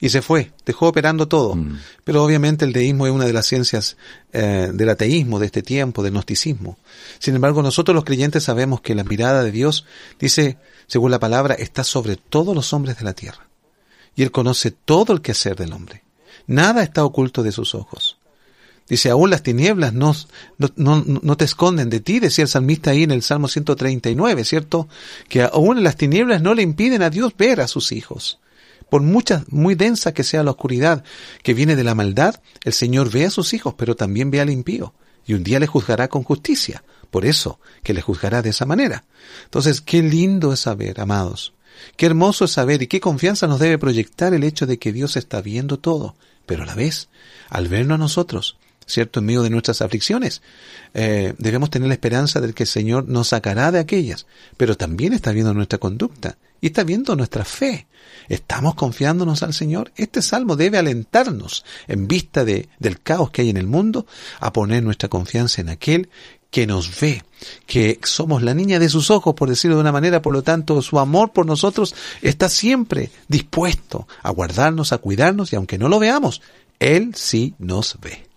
y se fue, dejó operando todo. Mm. Pero obviamente el deísmo es una de las ciencias eh, del ateísmo de este tiempo, del gnosticismo. Sin embargo, nosotros los creyentes sabemos que la mirada de Dios, dice, según la palabra, está sobre todos los hombres de la tierra. Y Él conoce todo el quehacer del hombre. Nada está oculto de sus ojos. Dice, aún las tinieblas no, no, no, te esconden de ti, decía el salmista ahí en el Salmo 139, ¿cierto? Que aún las tinieblas no le impiden a Dios ver a sus hijos. Por mucha, muy densa que sea la oscuridad que viene de la maldad, el Señor ve a sus hijos, pero también ve al impío. Y un día le juzgará con justicia. Por eso, que le juzgará de esa manera. Entonces, qué lindo es saber, amados. Qué hermoso es saber y qué confianza nos debe proyectar el hecho de que Dios está viendo todo. Pero a la vez, al vernos a nosotros, ¿cierto? En medio de nuestras aflicciones. Eh, debemos tener la esperanza de que el Señor nos sacará de aquellas, pero también está viendo nuestra conducta y está viendo nuestra fe. ¿Estamos confiándonos al Señor? Este salmo debe alentarnos, en vista de, del caos que hay en el mundo, a poner nuestra confianza en aquel que nos ve, que somos la niña de sus ojos, por decirlo de una manera, por lo tanto su amor por nosotros está siempre dispuesto a guardarnos, a cuidarnos, y aunque no lo veamos, Él sí nos ve.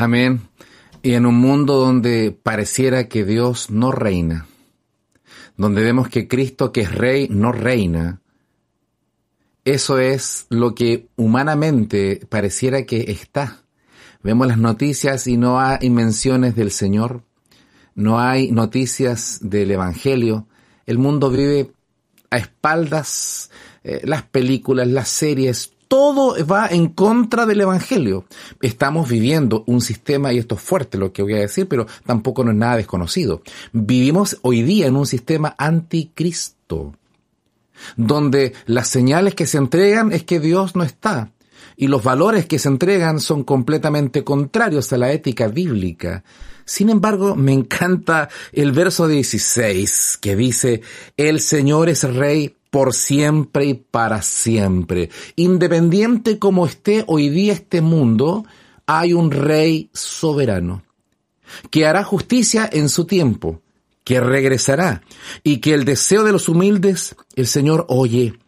Amén. Y en un mundo donde pareciera que Dios no reina, donde vemos que Cristo que es rey no reina, eso es lo que humanamente pareciera que está. Vemos las noticias y no hay menciones del Señor, no hay noticias del Evangelio. El mundo vive a espaldas, eh, las películas, las series, todo va en contra del Evangelio. Estamos viviendo un sistema, y esto es fuerte lo que voy a decir, pero tampoco no es nada desconocido. Vivimos hoy día en un sistema anticristo, donde las señales que se entregan es que Dios no está. y los valores que se entregan son completamente contrarios a la ética bíblica. Sin embargo, me encanta el verso 16 que dice, el Señor es rey por siempre y para siempre. Independiente como esté hoy día este mundo, hay un rey soberano que hará justicia en su tiempo, que regresará y que el deseo de los humildes el Señor oye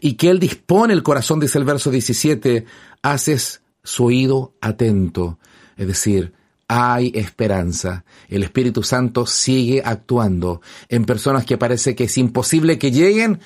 y que Él dispone el corazón, dice el verso 17, haces su oído atento. Es decir, hay esperanza. El Espíritu Santo sigue actuando en personas que parece que es imposible que lleguen,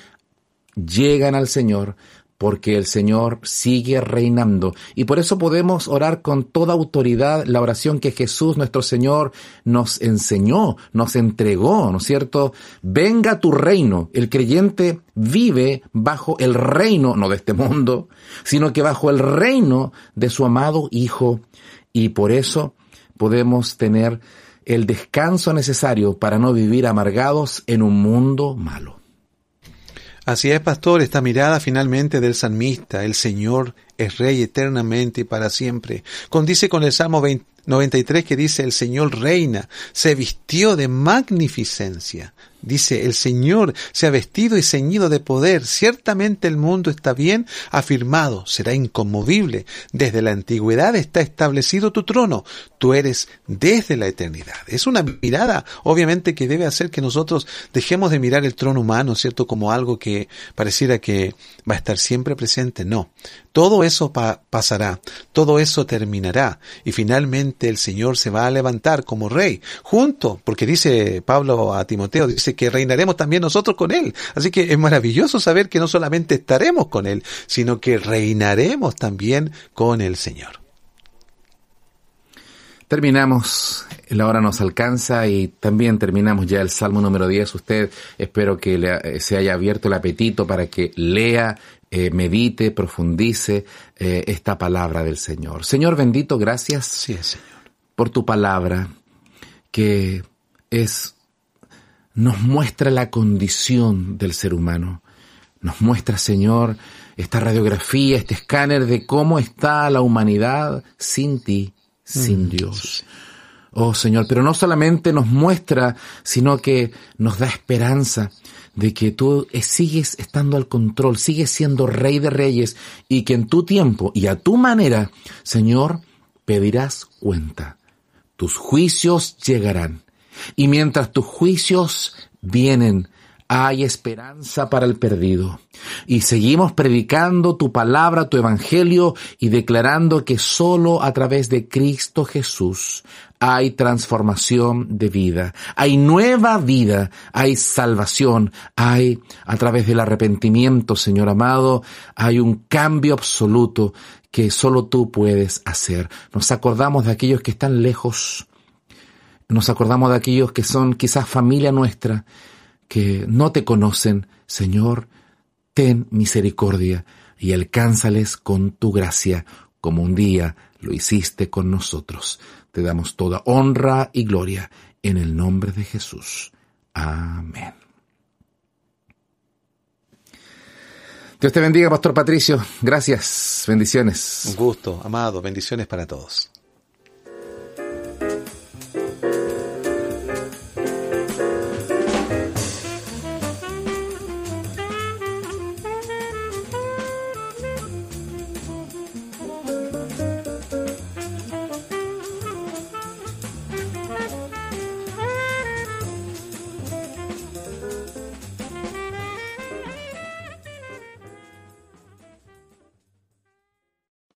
llegan al Señor porque el Señor sigue reinando. Y por eso podemos orar con toda autoridad la oración que Jesús nuestro Señor nos enseñó, nos entregó, ¿no es cierto? Venga tu reino. El creyente vive bajo el reino, no de este mundo, sino que bajo el reino de su amado Hijo. Y por eso podemos tener el descanso necesario para no vivir amargados en un mundo malo. Así es, pastor, esta mirada finalmente del salmista, el Señor es rey eternamente y para siempre. Condice con el Salmo 93 que dice, el Señor reina, se vistió de magnificencia. Dice, el Señor se ha vestido y ceñido de poder. Ciertamente el mundo está bien afirmado, será inconmovible. Desde la antigüedad está establecido tu trono. Tú eres desde la eternidad. Es una mirada, obviamente, que debe hacer que nosotros dejemos de mirar el trono humano, ¿cierto? Como algo que pareciera que va a estar siempre presente. No. Todo eso pasará. Todo eso terminará. Y finalmente el Señor se va a levantar como rey. Junto, porque dice Pablo a Timoteo, dice que reinaremos también nosotros con Él. Así que es maravilloso saber que no solamente estaremos con Él, sino que reinaremos también con el Señor. Terminamos, la hora nos alcanza y también terminamos ya el Salmo número 10. Usted espero que le, eh, se haya abierto el apetito para que lea, eh, medite, profundice eh, esta palabra del Señor. Señor bendito, gracias sí, Señor. por tu palabra que es nos muestra la condición del ser humano. Nos muestra, Señor, esta radiografía, este escáner de cómo está la humanidad sin ti, sin mm, Dios. Oh Señor, pero no solamente nos muestra, sino que nos da esperanza de que tú sigues estando al control, sigues siendo rey de reyes y que en tu tiempo y a tu manera, Señor, pedirás cuenta. Tus juicios llegarán y mientras tus juicios vienen, hay esperanza para el perdido. Y seguimos predicando tu palabra, tu evangelio y declarando que solo a través de Cristo Jesús hay transformación de vida, hay nueva vida, hay salvación, hay a través del arrepentimiento, Señor amado, hay un cambio absoluto que solo tú puedes hacer. Nos acordamos de aquellos que están lejos, nos acordamos de aquellos que son quizás familia nuestra, que no te conocen. Señor, ten misericordia y alcánzales con tu gracia, como un día lo hiciste con nosotros. Te damos toda honra y gloria en el nombre de Jesús. Amén. Dios te bendiga, Pastor Patricio. Gracias. Bendiciones. Un gusto, amado. Bendiciones para todos.